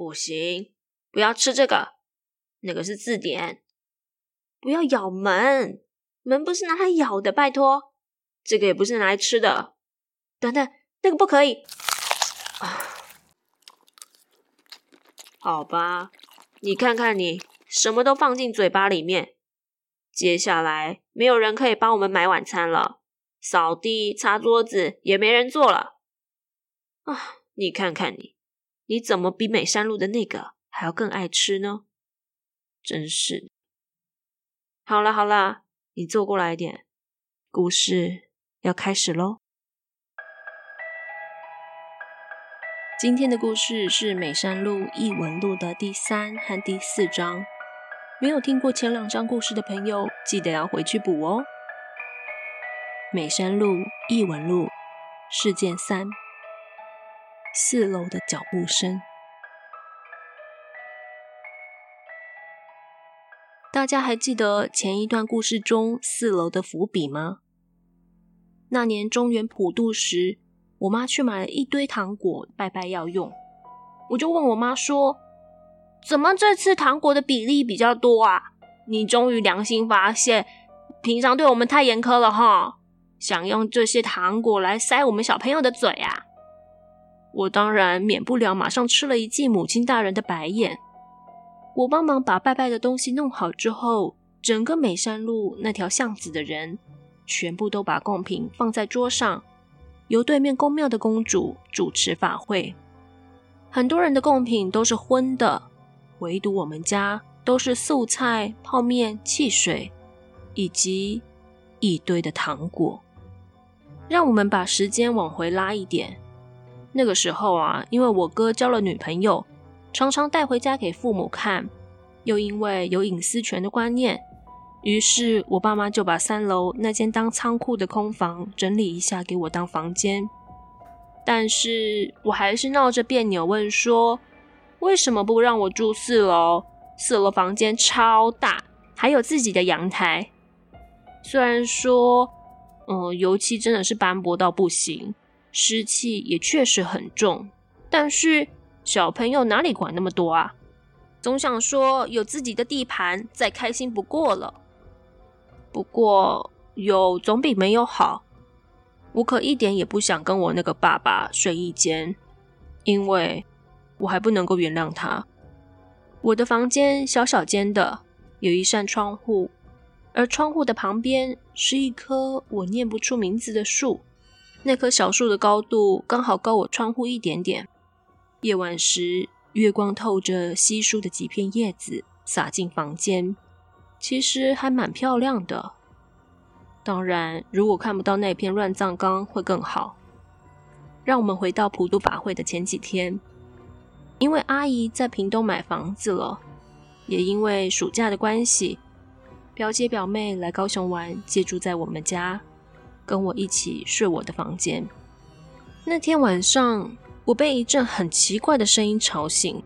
不行，不要吃这个，那个是字典。不要咬门，门不是拿来咬的，拜托。这个也不是拿来吃的。等等，那个不可以。啊，好吧，你看看你，什么都放进嘴巴里面。接下来没有人可以帮我们买晚餐了，扫地、擦桌子也没人做了。啊，你看看你，你怎么比美山路的那个还要更爱吃呢？真是。好了好了，你坐过来一点，故事要开始喽。今天的故事是美山路异闻录的第三和第四章。没有听过前两章故事的朋友，记得要回去补哦。美山路异闻录事件三：四楼的脚步声。大家还记得前一段故事中四楼的伏笔吗？那年中原普渡时，我妈去买了一堆糖果，拜拜要用。我就问我妈说：“怎么这次糖果的比例比较多啊？你终于良心发现，平常对我们太严苛了哈，想用这些糖果来塞我们小朋友的嘴啊？”我当然免不了马上吃了一记母亲大人的白眼。我帮忙把拜拜的东西弄好之后，整个美山路那条巷子的人全部都把贡品放在桌上，由对面宫庙的公主主持法会。很多人的贡品都是荤的，唯独我们家都是素菜、泡面、汽水，以及一堆的糖果。让我们把时间往回拉一点，那个时候啊，因为我哥交了女朋友。常常带回家给父母看，又因为有隐私权的观念，于是我爸妈就把三楼那间当仓库的空房整理一下给我当房间。但是我还是闹着别扭问说，为什么不让我住四楼？四楼房间超大，还有自己的阳台。虽然说，嗯，油漆真的是斑驳到不行，湿气也确实很重，但是。小朋友哪里管那么多啊？总想说有自己的地盘再开心不过了。不过有总比没有好。我可一点也不想跟我那个爸爸睡一间，因为我还不能够原谅他。我的房间小小间的，有一扇窗户，而窗户的旁边是一棵我念不出名字的树。那棵小树的高度刚好高我窗户一点点。夜晚时，月光透着稀疏的几片叶子洒进房间，其实还蛮漂亮的。当然，如果看不到那片乱葬岗会更好。让我们回到普渡法会的前几天，因为阿姨在屏东买房子了，也因为暑假的关系，表姐表妹来高雄玩，借住在我们家，跟我一起睡我的房间。那天晚上，我被一阵很奇怪的声音吵醒，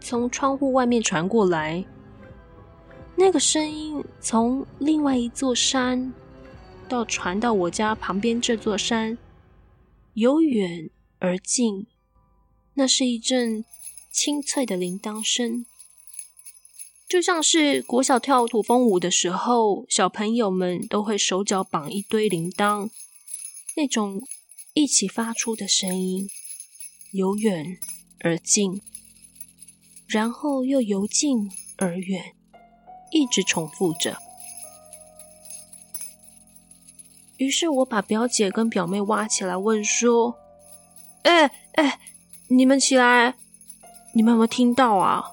从窗户外面传过来。那个声音从另外一座山到传到我家旁边这座山，由远而近。那是一阵清脆的铃铛声，就像是国小跳土风舞的时候，小朋友们都会手脚绑一堆铃铛，那种一起发出的声音。由远而近，然后又由近而远，一直重复着。于是我把表姐跟表妹挖起来，问说：“哎哎，你们起来，你们有没有听到啊？”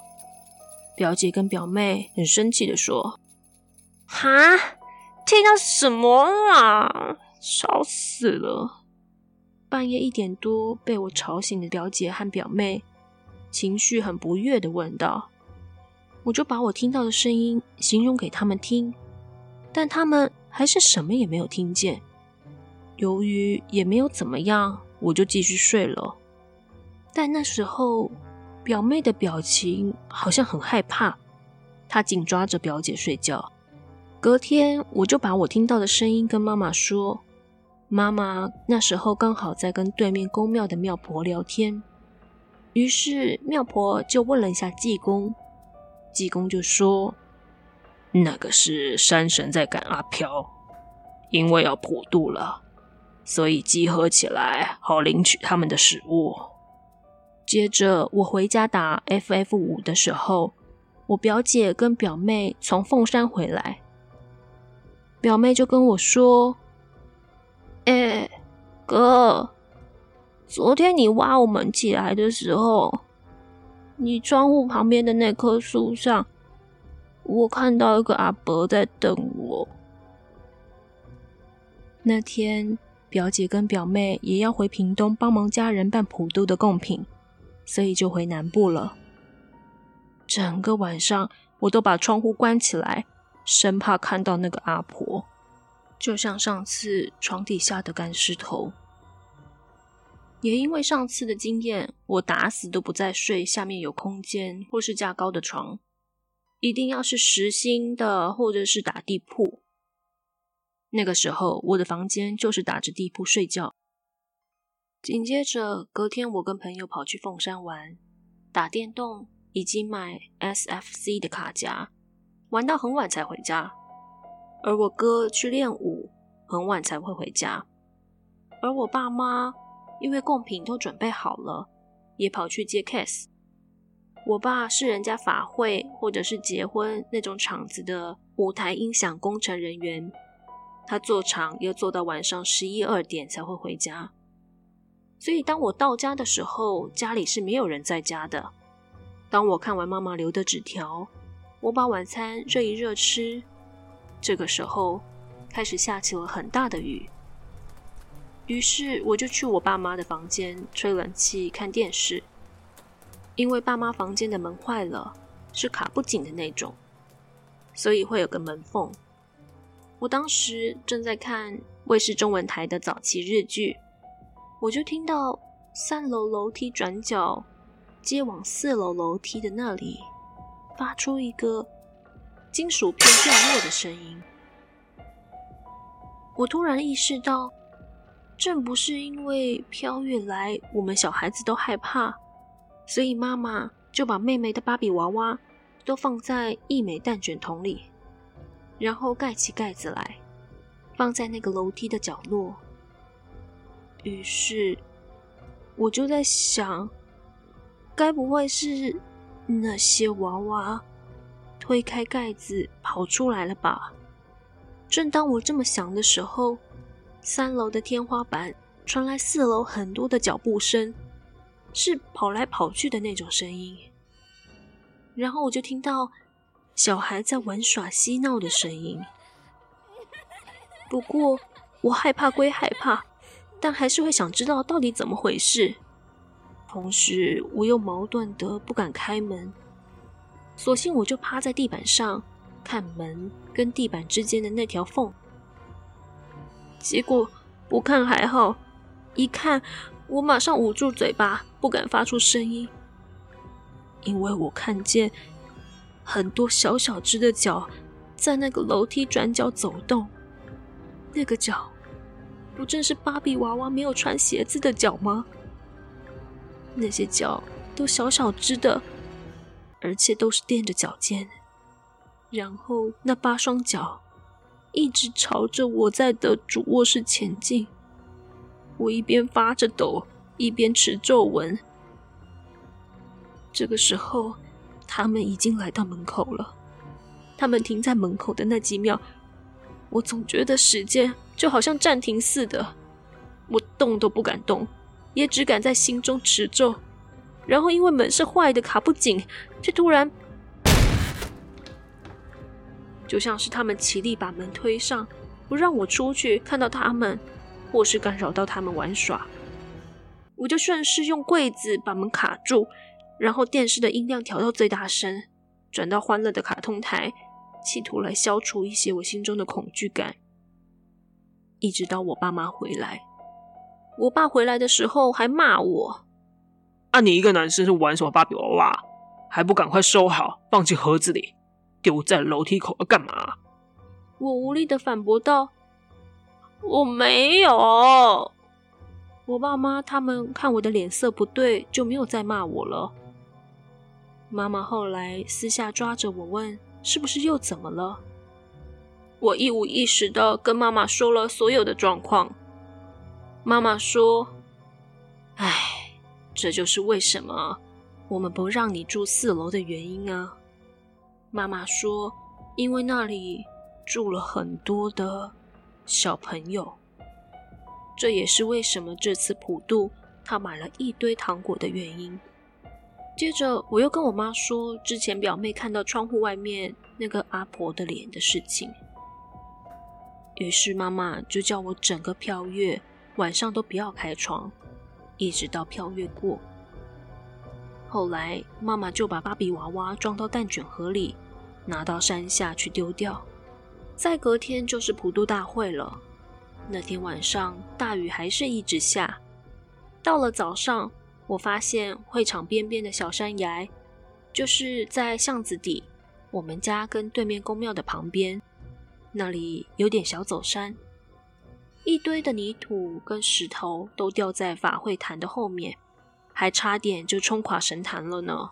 表姐跟表妹很生气的说：“哈，听到什么啊？吵死了！”半夜一点多被我吵醒的表姐和表妹，情绪很不悦的问道：“我就把我听到的声音形容给他们听，但他们还是什么也没有听见。由于也没有怎么样，我就继续睡了。但那时候，表妹的表情好像很害怕，她紧抓着表姐睡觉。隔天，我就把我听到的声音跟妈妈说。”妈妈那时候刚好在跟对面宫庙的庙婆聊天，于是庙婆就问了一下济公，济公就说：“那个是山神在赶阿飘，因为要普渡了，所以集合起来，好领取他们的食物。”接着我回家打 FF 五的时候，我表姐跟表妹从凤山回来，表妹就跟我说：“哎、哥。”昨天你挖我们起来的时候，你窗户旁边的那棵树上，我看到一个阿伯在等我。那天表姐跟表妹也要回屏东帮忙家人办普渡的贡品，所以就回南部了。整个晚上我都把窗户关起来，生怕看到那个阿婆，就像上次床底下的干尸头。也因为上次的经验，我打死都不再睡下面有空间或是架高的床，一定要是实心的或者是打地铺。那个时候，我的房间就是打着地铺睡觉。紧接着，隔天我跟朋友跑去凤山玩，打电动以及买 SFC 的卡夹，玩到很晚才回家。而我哥去练舞，很晚才会回家。而我爸妈。因为贡品都准备好了，也跑去接 case。我爸是人家法会或者是结婚那种场子的舞台音响工程人员，他做场要做到晚上十一二点才会回家。所以当我到家的时候，家里是没有人在家的。当我看完妈妈留的纸条，我把晚餐热一热吃，这个时候开始下起了很大的雨。于是我就去我爸妈的房间吹冷气看电视，因为爸妈房间的门坏了，是卡不紧的那种，所以会有个门缝。我当时正在看卫视中文台的早期日剧，我就听到三楼楼梯转角接往四楼楼梯的那里发出一个金属片掉落的声音。我突然意识到。正不是因为飘越来，我们小孩子都害怕，所以妈妈就把妹妹的芭比娃娃都放在一枚蛋卷桶里，然后盖起盖子来，放在那个楼梯的角落。于是我就在想，该不会是那些娃娃推开盖子跑出来了吧？正当我这么想的时候，三楼的天花板传来四楼很多的脚步声，是跑来跑去的那种声音。然后我就听到小孩在玩耍嬉闹的声音。不过我害怕归害怕，但还是会想知道到底怎么回事。同时我又矛盾得不敢开门，索性我就趴在地板上看门跟地板之间的那条缝。结果不看还好，一看我马上捂住嘴巴，不敢发出声音，因为我看见很多小小只的脚在那个楼梯转角走动。那个脚不正是芭比娃娃没有穿鞋子的脚吗？那些脚都小小只的，而且都是垫着脚尖，然后那八双脚。一直朝着我在的主卧室前进，我一边发着抖，一边持皱纹。这个时候，他们已经来到门口了。他们停在门口的那几秒，我总觉得时间就好像暂停似的，我动都不敢动，也只敢在心中持咒。然后因为门是坏的，卡不紧，却突然。就像是他们极力把门推上，不让我出去看到他们，或是干扰到他们玩耍。我就顺势用柜子把门卡住，然后电视的音量调到最大声，转到欢乐的卡通台，企图来消除一些我心中的恐惧感。一直到我爸妈回来，我爸回来的时候还骂我：“啊，你一个男生是玩什么芭比娃娃？还不赶快收好，放进盒子里。”丢在楼梯口要干嘛？我无力的反驳道：“我没有。”我爸妈他们看我的脸色不对，就没有再骂我了。妈妈后来私下抓着我问：“是不是又怎么了？”我一五一十的跟妈妈说了所有的状况。妈妈说：“哎，这就是为什么我们不让你住四楼的原因啊。”妈妈说：“因为那里住了很多的小朋友，这也是为什么这次普渡他买了一堆糖果的原因。”接着，我又跟我妈说之前表妹看到窗户外面那个阿婆的脸的事情。于是妈妈就叫我整个飘月晚上都不要开窗，一直到飘月过。后来妈妈就把芭比娃娃装到蛋卷盒里，拿到山下去丢掉。再隔天就是普渡大会了。那天晚上大雨还是一直下，到了早上。我发现会场边边的小山崖，就是在巷子底，我们家跟对面宫庙的旁边，那里有点小走山，一堆的泥土跟石头都掉在法会坛的后面，还差点就冲垮神坛了呢。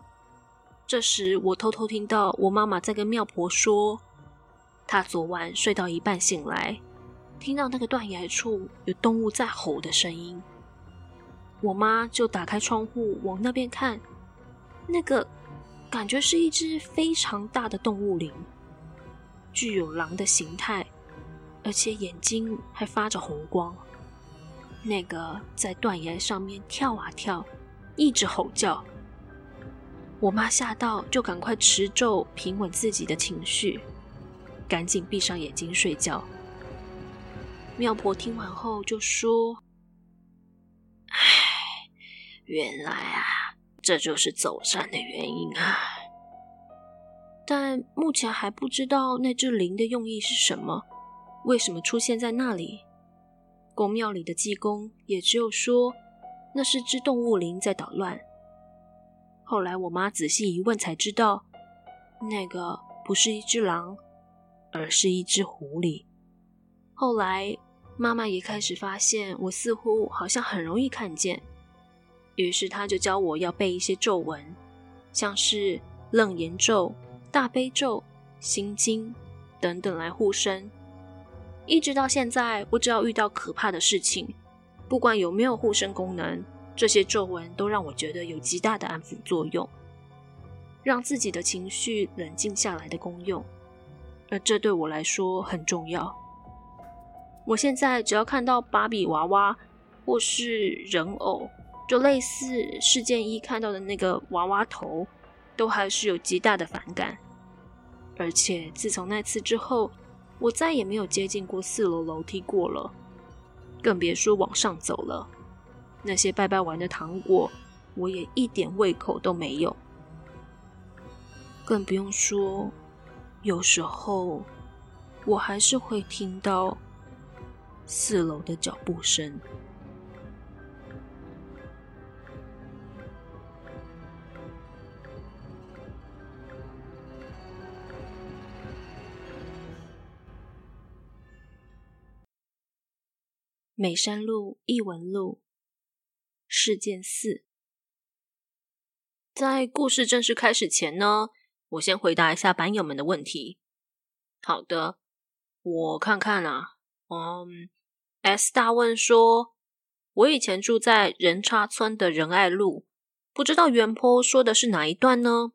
这时我偷偷听到我妈妈在跟庙婆说，她昨晚睡到一半醒来，听到那个断崖处有动物在吼的声音。我妈就打开窗户往那边看，那个感觉是一只非常大的动物灵，具有狼的形态，而且眼睛还发着红光。那个在断崖上面跳啊跳，一直吼叫。我妈吓到，就赶快持咒平稳自己的情绪，赶紧闭上眼睛睡觉。妙婆听完后就说。原来啊，这就是走山的原因啊！但目前还不知道那只灵的用意是什么，为什么出现在那里？宫庙里的济公也只有说那是只动物灵在捣乱。后来我妈仔细一问才知道，那个不是一只狼，而是一只狐狸。后来妈妈也开始发现，我似乎好像很容易看见。于是他就教我要背一些咒文，像是楞严咒、大悲咒、心经等等来护身。一直到现在，我只要遇到可怕的事情，不管有没有护身功能，这些咒文都让我觉得有极大的安抚作用，让自己的情绪冷静下来的功用。而这对我来说很重要。我现在只要看到芭比娃娃或是人偶。就类似事件一看到的那个娃娃头，都还是有极大的反感。而且自从那次之后，我再也没有接近过四楼楼梯过了，更别说往上走了。那些拜拜完的糖果，我也一点胃口都没有。更不用说，有时候我还是会听到四楼的脚步声。美山路艺文路事件四，在故事正式开始前呢，我先回答一下版友们的问题。好的，我看看啊，嗯，S 大问说，我以前住在仁差村的仁爱路，不知道原坡说的是哪一段呢？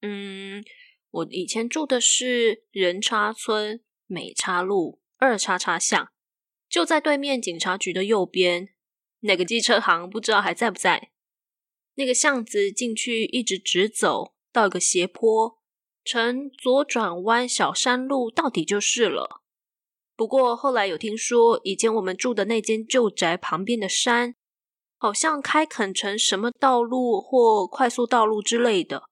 嗯，我以前住的是仁差村美差路二叉叉巷。就在对面警察局的右边，那个机车行不知道还在不在。那个巷子进去一直直走到一个斜坡，呈左转弯小山路，到底就是了。不过后来有听说，以前我们住的那间旧宅旁边的山，好像开垦成什么道路或快速道路之类的，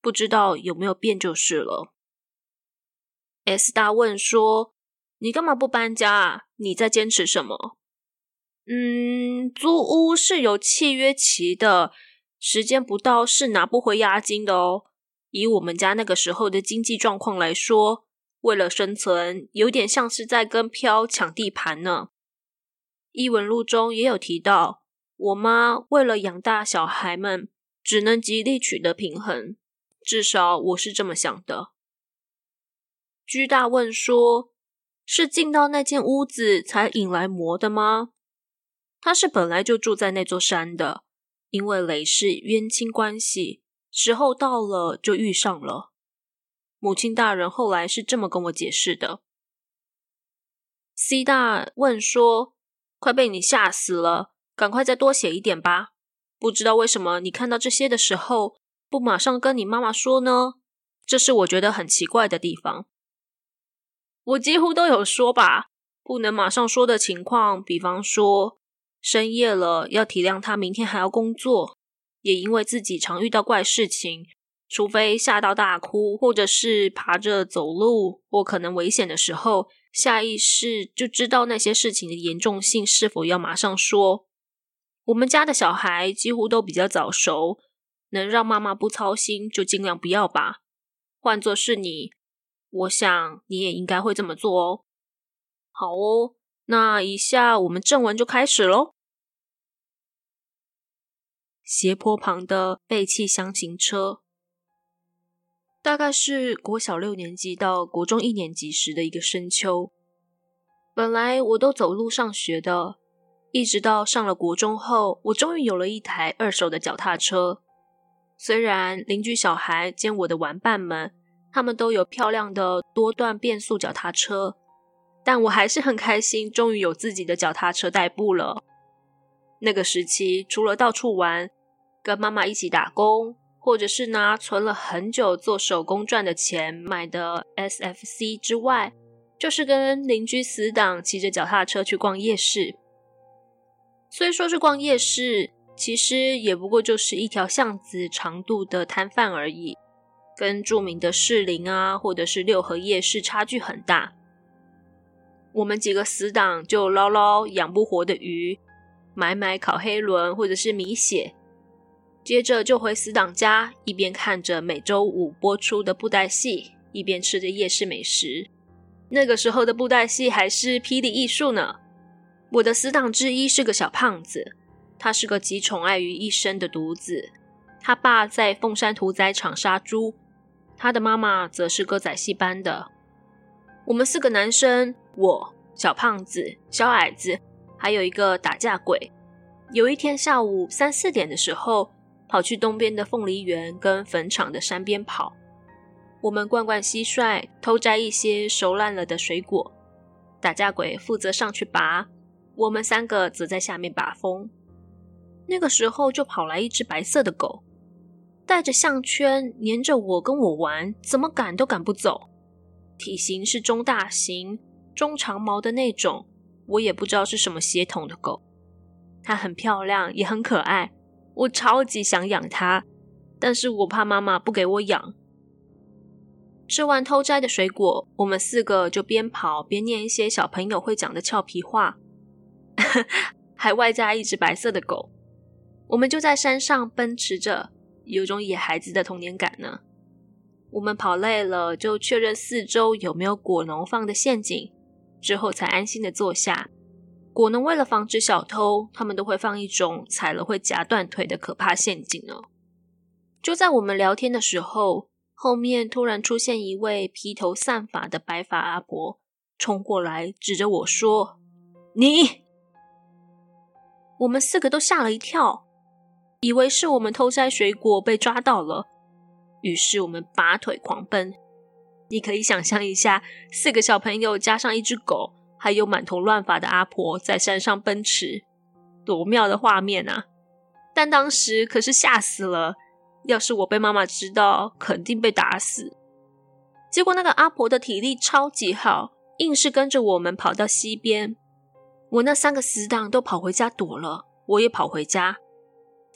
不知道有没有变就是了。S 大问说。你干嘛不搬家啊？你在坚持什么？嗯，租屋是有契约期的，时间不到是拿不回押金的哦。以我们家那个时候的经济状况来说，为了生存，有点像是在跟飘抢地盘呢。异闻录中也有提到，我妈为了养大小孩们，只能极力取得平衡。至少我是这么想的。居大问说：“是进到那间屋子才引来魔的吗？”他是本来就住在那座山的，因为雷氏冤亲关系，时候到了就遇上了。母亲大人后来是这么跟我解释的。C 大问说：“快被你吓死了，赶快再多写一点吧。不知道为什么你看到这些的时候，不马上跟你妈妈说呢？这是我觉得很奇怪的地方。我几乎都有说吧，不能马上说的情况，比方说深夜了要体谅他明天还要工作，也因为自己常遇到怪事情。”除非吓到大哭，或者是爬着走路或可能危险的时候，下意识就知道那些事情的严重性，是否要马上说。我们家的小孩几乎都比较早熟，能让妈妈不操心就尽量不要吧。换作是你，我想你也应该会这么做哦。好哦，那以下我们正文就开始喽。斜坡旁的废弃箱型车。大概是国小六年级到国中一年级时的一个深秋。本来我都走路上学的，一直到上了国中后，我终于有了一台二手的脚踏车。虽然邻居小孩兼我的玩伴们，他们都有漂亮的多段变速脚踏车，但我还是很开心，终于有自己的脚踏车代步了。那个时期，除了到处玩，跟妈妈一起打工。或者是拿存了很久做手工赚的钱买的 SFC 之外，就是跟邻居死党骑着脚踏车去逛夜市。虽说是逛夜市，其实也不过就是一条巷子长度的摊贩而已，跟著名的士林啊，或者是六合夜市差距很大。我们几个死党就捞捞养不活的鱼，买买烤黑轮或者是米血。接着就回死党家，一边看着每周五播出的布袋戏，一边吃着夜市美食。那个时候的布袋戏还是霹雳艺术呢。我的死党之一是个小胖子，他是个集宠爱于一身的独子。他爸在凤山屠宰场杀猪，他的妈妈则是歌仔戏班的。我们四个男生，我、小胖子、小矮子，还有一个打架鬼。有一天下午三四点的时候，跑去东边的凤梨园跟坟场的山边跑，我们惯惯蟋蟀，偷摘一些熟烂了的水果。打架鬼负责上去拔，我们三个则在下面把风。那个时候就跑来一只白色的狗，带着项圈，黏着我跟我玩，怎么赶都赶不走。体型是中大型、中长毛的那种，我也不知道是什么血统的狗。它很漂亮，也很可爱。我超级想养它，但是我怕妈妈不给我养。吃完偷摘的水果，我们四个就边跑边念一些小朋友会讲的俏皮话，还外加一只白色的狗。我们就在山上奔驰着，有种野孩子的童年感呢。我们跑累了，就确认四周有没有果农放的陷阱，之后才安心的坐下。果农为了防止小偷，他们都会放一种踩了会夹断腿的可怕陷阱呢。就在我们聊天的时候，后面突然出现一位披头散发的白发阿婆，冲过来指着我说：“你！”我们四个都吓了一跳，以为是我们偷摘水果被抓到了，于是我们拔腿狂奔。你可以想象一下，四个小朋友加上一只狗。还有满头乱发的阿婆在山上奔驰，多妙的画面啊！但当时可是吓死了，要是我被妈妈知道，肯定被打死。结果那个阿婆的体力超级好，硬是跟着我们跑到溪边。我那三个死党都跑回家躲了，我也跑回家。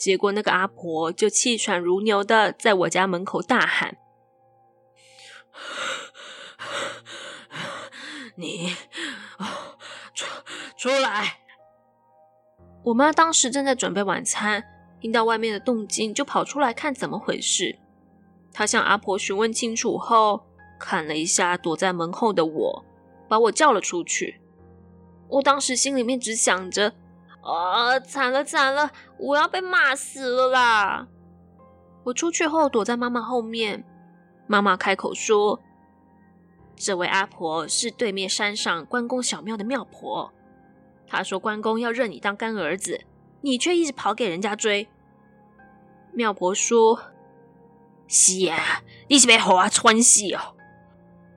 结果那个阿婆就气喘如牛的在我家门口大喊：“你！”出出来！我妈当时正在准备晚餐，听到外面的动静，就跑出来看怎么回事。她向阿婆询问清楚后，看了一下躲在门后的我，把我叫了出去。我当时心里面只想着：啊，惨了惨了，我要被骂死了啦！我出去后躲在妈妈后面，妈妈开口说：“这位阿婆是对面山上关公小庙的庙婆，她说关公要认你当干儿子，你却一直跑给人家追。”庙婆说：“是呀，你是被猴啊穿戏哦。”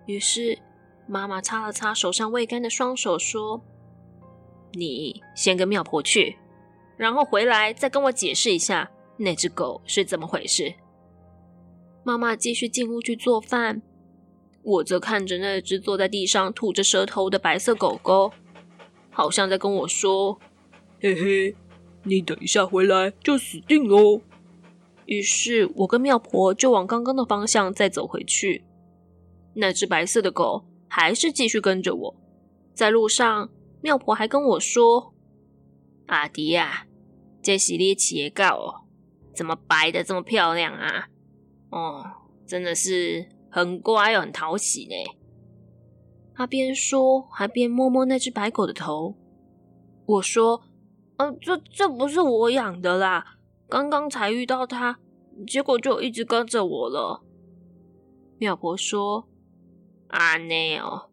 于是妈妈擦了擦手上未干的双手，说：“你先跟庙婆去，然后回来再跟我解释一下那只狗是怎么回事。”妈妈继续进屋去做饭，我则看着那只坐在地上吐着舌头的白色狗狗，好像在跟我说：“嘿嘿，你等一下回来就死定了。”于是我跟妙婆就往刚刚的方向再走回去。那只白色的狗还是继续跟着我。在路上，妙婆还跟我说：“阿迪呀，这是你饲的告哦，怎么白的这么漂亮啊？哦，真的是很乖又很讨喜呢。”他边说还边摸摸那只白狗的头。我说：“呃，这这不是我养的啦。”刚刚才遇到他，结果就一直跟着我了。妙婆说：“阿内哦，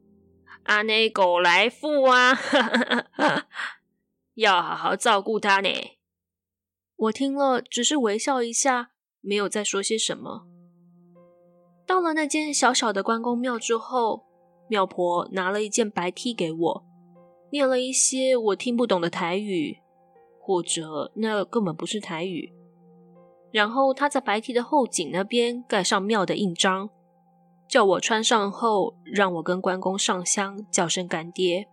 阿内狗来富啊，要好好照顾他呢。”我听了，只是微笑一下，没有再说些什么。到了那间小小的关公庙之后，庙婆拿了一件白 T 给我，念了一些我听不懂的台语。或者那根本不是台语。然后他在白 T 的后颈那边盖上庙的印章，叫我穿上后，让我跟关公上香，叫声干爹。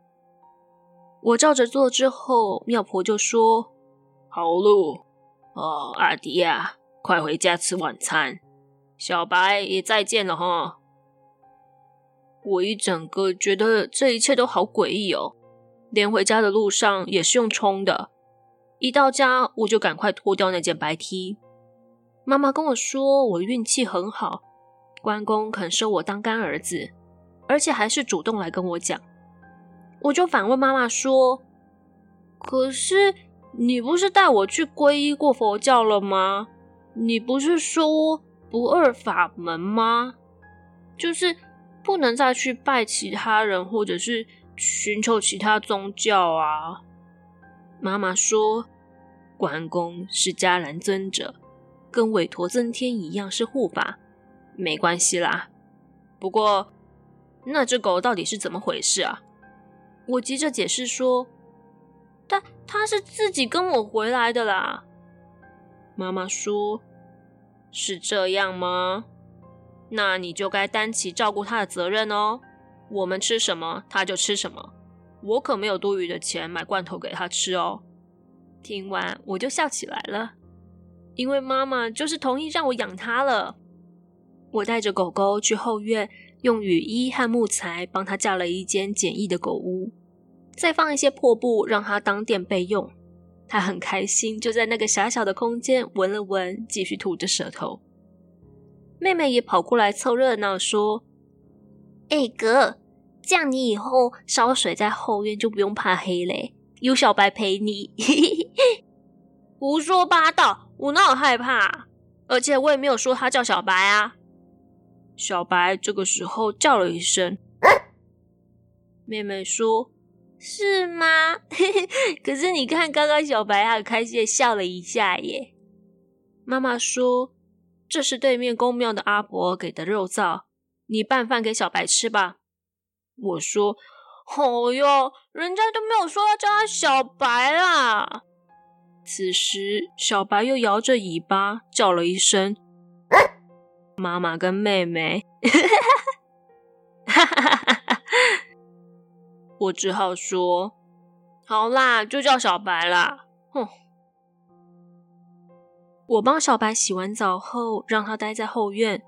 我照着做之后，庙婆就说：“好喽，哦，阿迪呀，快回家吃晚餐。小白也再见了哈。”我一整个觉得这一切都好诡异哦，连回家的路上也是用冲的。一到家，我就赶快脱掉那件白 T。妈妈跟我说，我运气很好，关公肯收我当干儿子，而且还是主动来跟我讲。我就反问妈妈说：“可是你不是带我去皈依过佛教了吗？你不是说不二法门吗？就是不能再去拜其他人，或者是寻求其他宗教啊？”妈妈说：“关公是迦兰尊者，跟韦陀增天一样是护法，没关系啦。不过那只狗到底是怎么回事啊？”我急着解释说：“但它是自己跟我回来的啦。”妈妈说：“是这样吗？那你就该担起照顾它的责任哦。我们吃什么，它就吃什么。”我可没有多余的钱买罐头给它吃哦。听完我就笑起来了，因为妈妈就是同意让我养它了。我带着狗狗去后院，用雨衣和木材帮它架了一间简易的狗屋，再放一些破布让它当垫被用。它很开心，就在那个狭小的空间闻了闻，继续吐着舌头。妹妹也跑过来凑热闹，说：“哎哥。”这样你以后烧水在后院就不用怕黑嘞，有小白陪你。胡说八道，我哪有害怕？而且我也没有说他叫小白啊。小白这个时候叫了一声，妹妹说：“是吗？” 可是你看，刚刚小白很开心的笑了一下耶。妈妈说：“这是对面公庙的阿婆给的肉燥，你拌饭给小白吃吧。”我说：“哦哟，人家都没有说要叫他小白啦。”此时，小白又摇着尾巴叫了一声。妈妈跟妹妹，我只好说：“好啦，就叫小白啦。”哼。我帮小白洗完澡后，让他待在后院。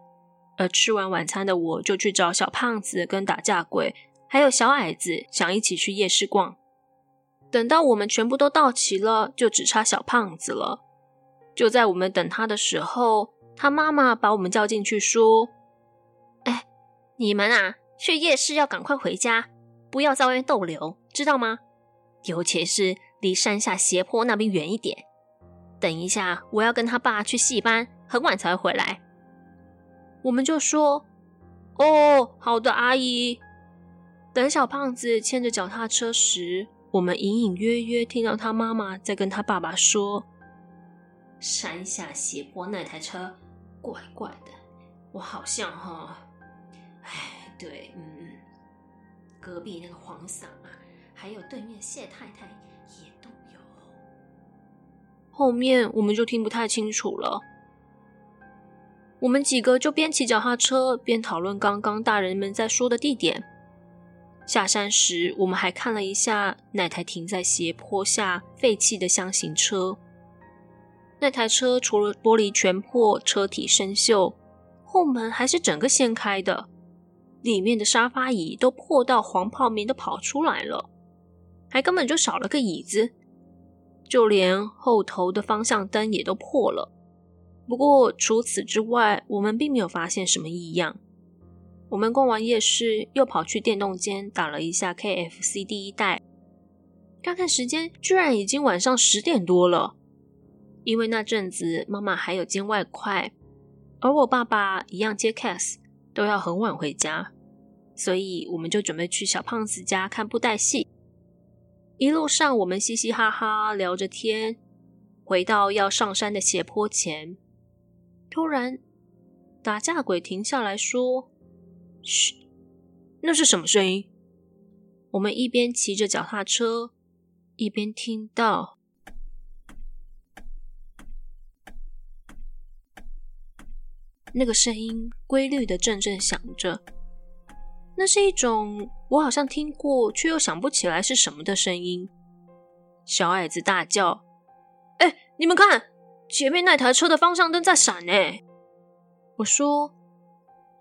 而吃完晚餐的我，就去找小胖子跟打架鬼，还有小矮子，想一起去夜市逛。等到我们全部都到齐了，就只差小胖子了。就在我们等他的时候，他妈妈把我们叫进去，说：“哎，你们啊，去夜市要赶快回家，不要在外面逗留，知道吗？尤其是离山下斜坡那边远一点。等一下，我要跟他爸去戏班，很晚才会回来。我们就说：“哦，好的，阿姨。”等小胖子牵着脚踏车时，我们隐隐约约听到他妈妈在跟他爸爸说：“山下斜坡那台车怪怪的，我好像哈……哎，对，嗯嗯，隔壁那个黄桑啊，还有对面谢太太也都有。”后面我们就听不太清楚了。我们几个就边骑脚踏车边讨论刚刚大人们在说的地点。下山时，我们还看了一下那台停在斜坡下废弃的箱型车。那台车除了玻璃全破、车体生锈，后门还是整个掀开的，里面的沙发椅都破到黄泡棉都跑出来了，还根本就少了个椅子，就连后头的方向灯也都破了。不过除此之外，我们并没有发现什么异样。我们逛完夜市，又跑去电动间打了一下 KFC 第一代。看看时间，居然已经晚上十点多了。因为那阵子妈妈还有兼外快，而我爸爸一样接 case，都要很晚回家，所以我们就准备去小胖子家看布袋戏。一路上，我们嘻嘻哈哈聊着天，回到要上山的斜坡前，突然打架鬼停下来说。嘘，那是什么声音？我们一边骑着脚踏车，一边听到那个声音规律的阵阵响着。那是一种我好像听过，却又想不起来是什么的声音。小矮子大叫：“哎，你们看，前面那台车的方向灯在闪呢！”我说。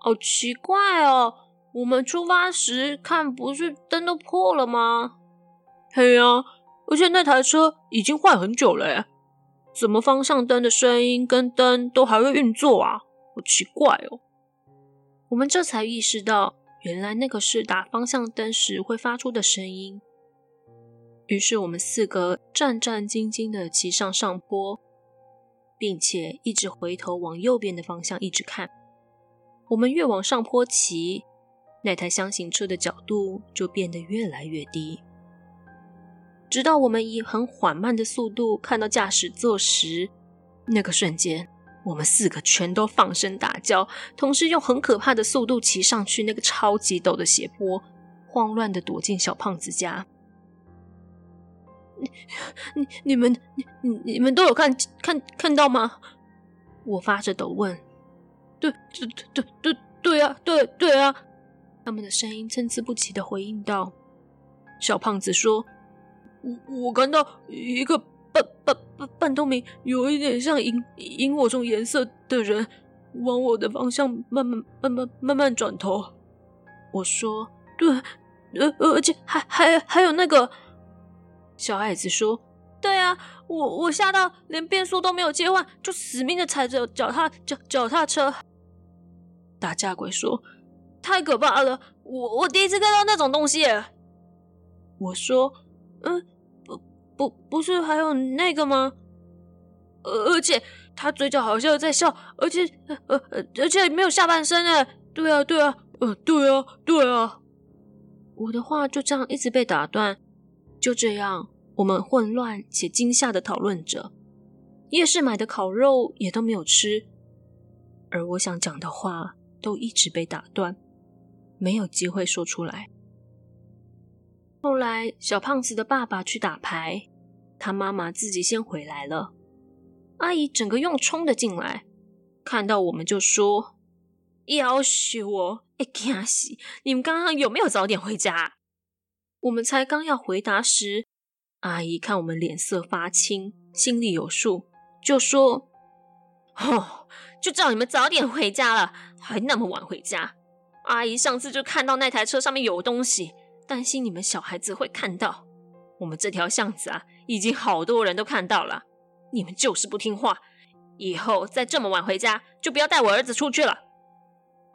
好奇怪哦！我们出发时看，不是灯都破了吗？嘿呀，而且那台车已经坏很久了耶，怎么方向灯的声音跟灯都还会运作啊？好奇怪哦！我们这才意识到，原来那个是打方向灯时会发出的声音。于是我们四个战战兢兢的骑上上坡，并且一直回头往右边的方向一直看。我们越往上坡骑，那台厢型车的角度就变得越来越低，直到我们以很缓慢的速度看到驾驶座时，那个瞬间，我们四个全都放声大叫，同时用很可怕的速度骑上去那个超级陡的斜坡，慌乱的躲进小胖子家。你、你、你们、你、你们都有看、看、看到吗？我发着抖问。对对对对对啊，对对啊！他们的声音参差不齐的回应道：“小胖子说，我我看到一个半半半半透明，有一点像萤萤火虫颜色的人，往我的方向慢慢慢慢慢慢转头。”我说：“对，而而且还还还有那个。”小矮子说：“对啊，我我吓到连变速都没有切换，就死命的踩着脚踏脚脚踏车。”打架鬼说：“太可怕了，我我第一次看到那种东西。”我说：“嗯，不不是还有那个吗？而且他嘴角好像在笑，而且呃呃而且没有下半身哎。对啊对啊，呃对啊对啊。”我的话就这样一直被打断。就这样，我们混乱且惊吓的讨论着，夜市买的烤肉也都没有吃，而我想讲的话。都一直被打断，没有机会说出来。后来，小胖子的爸爸去打牌，他妈妈自己先回来了。阿姨整个用冲的进来，看到我们就说：“要许我，哎，惊死！你们刚刚有没有早点回家？”我们才刚要回答时，阿姨看我们脸色发青，心里有数，就说：“哦。”就叫你们早点回家了，还那么晚回家。阿姨上次就看到那台车上面有东西，担心你们小孩子会看到。我们这条巷子啊，已经好多人都看到了，你们就是不听话。以后再这么晚回家，就不要带我儿子出去了。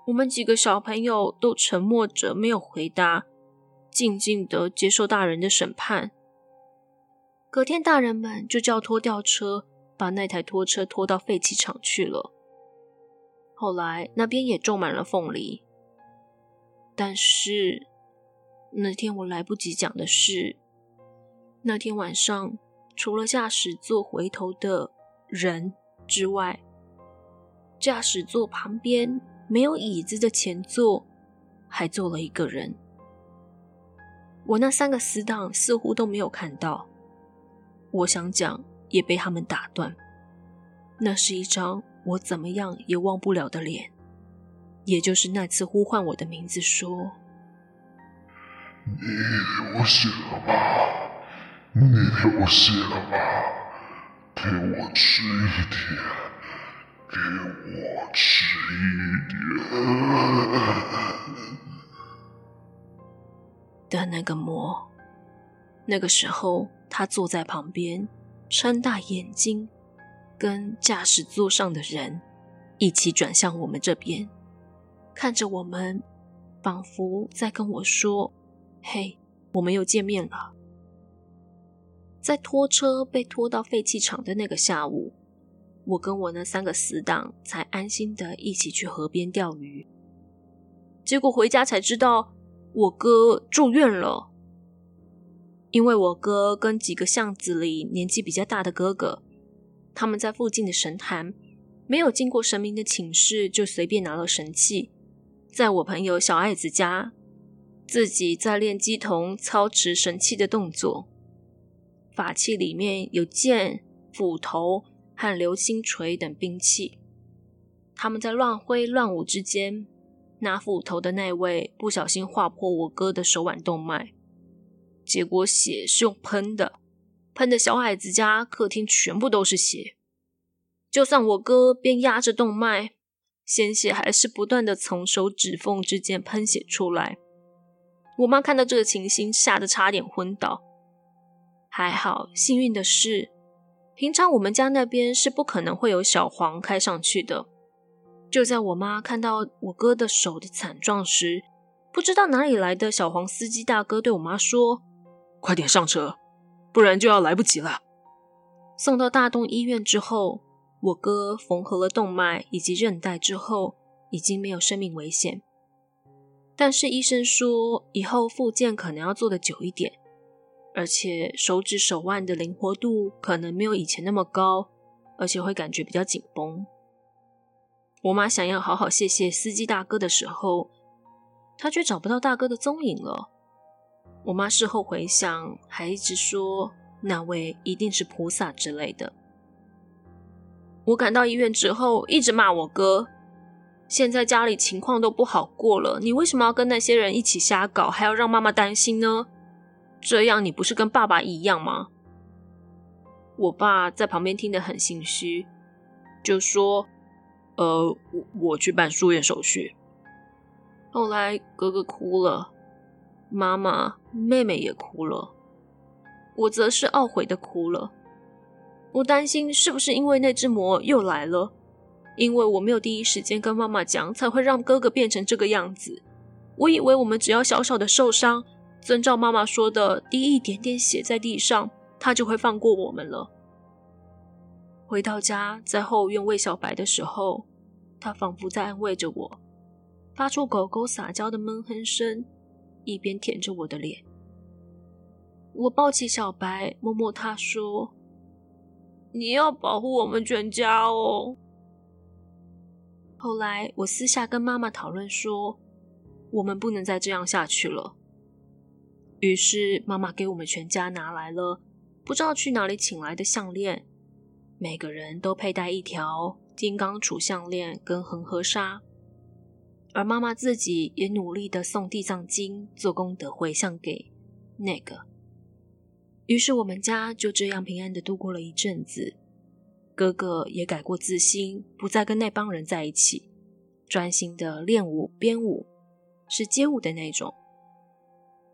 我们几个小朋友都沉默着，没有回答，静静的接受大人的审判，隔天大人们就叫拖吊车把那台拖车拖到废弃场去了。后来那边也种满了凤梨，但是那天我来不及讲的是，那天晚上除了驾驶座回头的人之外，驾驶座旁边没有椅子的前座还坐了一个人。我那三个死党似乎都没有看到，我想讲也被他们打断。那是一张我怎么样也忘不了的脸，也就是那次呼唤我的名字说：“你流血了吗？你流血了吗？给我吃一点，给我吃一点。”的那个魔，那个时候他坐在旁边，睁大眼睛，跟驾驶座上的人一起转向我们这边，看着我们，仿佛在跟我说：“嘿，我们又见面了。”在拖车被拖到废弃场的那个下午，我跟我那三个死党才安心的一起去河边钓鱼，结果回家才知道。我哥住院了，因为我哥跟几个巷子里年纪比较大的哥哥，他们在附近的神坛没有经过神明的请示，就随便拿了神器，在我朋友小爱子家自己在练乩童操持神器的动作，法器里面有剑、斧头和流星锤等兵器，他们在乱挥乱舞之间。拿斧头的那位不小心划破我哥的手腕动脉，结果血是用喷的，喷的小矮子家客厅全部都是血。就算我哥边压着动脉，鲜血还是不断的从手指缝之间喷血出来。我妈看到这个情形，吓得差点昏倒。还好，幸运的是，平常我们家那边是不可能会有小黄开上去的。就在我妈看到我哥的手的惨状时，不知道哪里来的小黄司机大哥对我妈说：“快点上车，不然就要来不及了。”送到大东医院之后，我哥缝合了动脉以及韧带之后，已经没有生命危险。但是医生说，以后复健可能要做的久一点，而且手指手腕的灵活度可能没有以前那么高，而且会感觉比较紧绷。我妈想要好好谢谢司机大哥的时候，她却找不到大哥的踪影了。我妈事后回想，还一直说那位一定是菩萨之类的。我赶到医院之后，一直骂我哥：现在家里情况都不好过了，你为什么要跟那些人一起瞎搞，还要让妈妈担心呢？这样你不是跟爸爸一样吗？我爸在旁边听得很心虚，就说。呃，我我去办住院手续。后来哥哥哭了，妈妈、妹妹也哭了，我则是懊悔的哭了。我担心是不是因为那只魔又来了？因为我没有第一时间跟妈妈讲，才会让哥哥变成这个样子。我以为我们只要小小的受伤，遵照妈妈说的滴一点点血在地上，他就会放过我们了。回到家，在后院喂小白的时候，他仿佛在安慰着我，发出狗狗撒娇的闷哼声，一边舔着我的脸。我抱起小白，摸摸他说：“你要保护我们全家哦。”后来，我私下跟妈妈讨论说：“我们不能再这样下去了。”于是，妈妈给我们全家拿来了不知道去哪里请来的项链。每个人都佩戴一条金刚杵项链跟恒河沙，而妈妈自己也努力的诵地藏经做功德回向给那个。于是我们家就这样平安的度过了一阵子。哥哥也改过自新，不再跟那帮人在一起，专心的练舞编舞，是街舞的那种。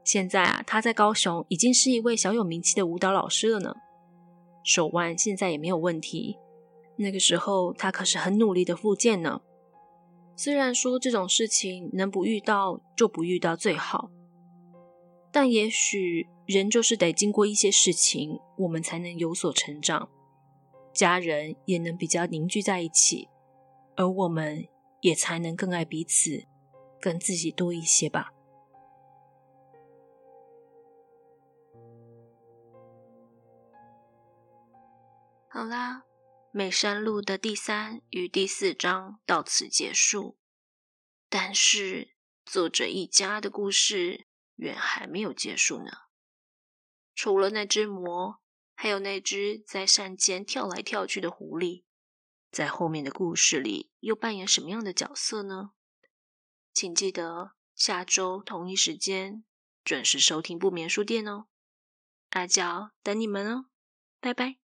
现在啊，他在高雄已经是一位小有名气的舞蹈老师了呢。手腕现在也没有问题，那个时候他可是很努力的复健呢。虽然说这种事情能不遇到就不遇到最好，但也许人就是得经过一些事情，我们才能有所成长，家人也能比较凝聚在一起，而我们也才能更爱彼此，更自己多一些吧。好啦，美山路的第三与第四章到此结束，但是作者一家的故事。远还没有结束呢。除了那只魔，还有那只在山间跳来跳去的狐狸，在后面的故事里又扮演什么样的角色呢？请记得下周同一时间准时收听不眠书店哦。阿娇等你们哦，拜拜。